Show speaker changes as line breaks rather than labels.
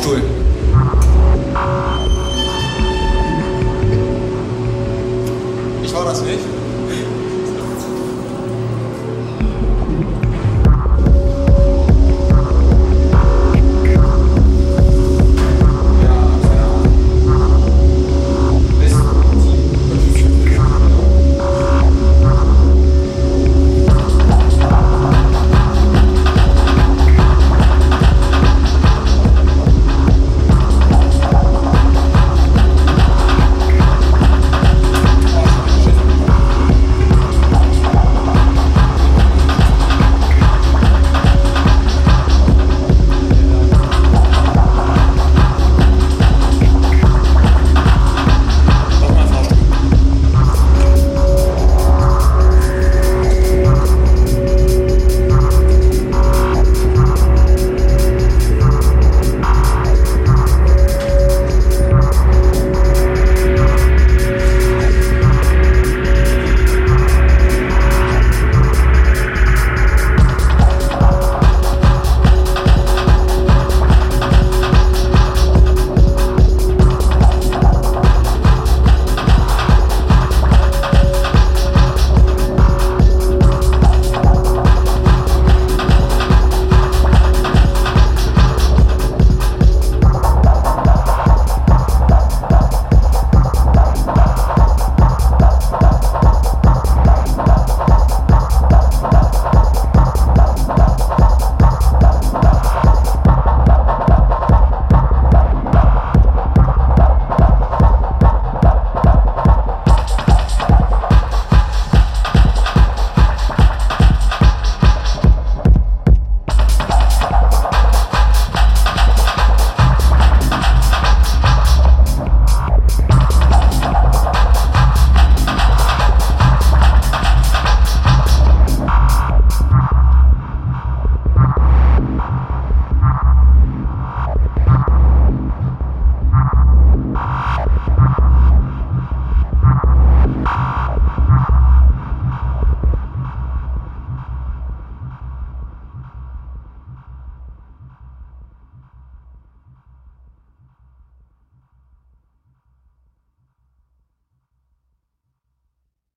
Stuhl.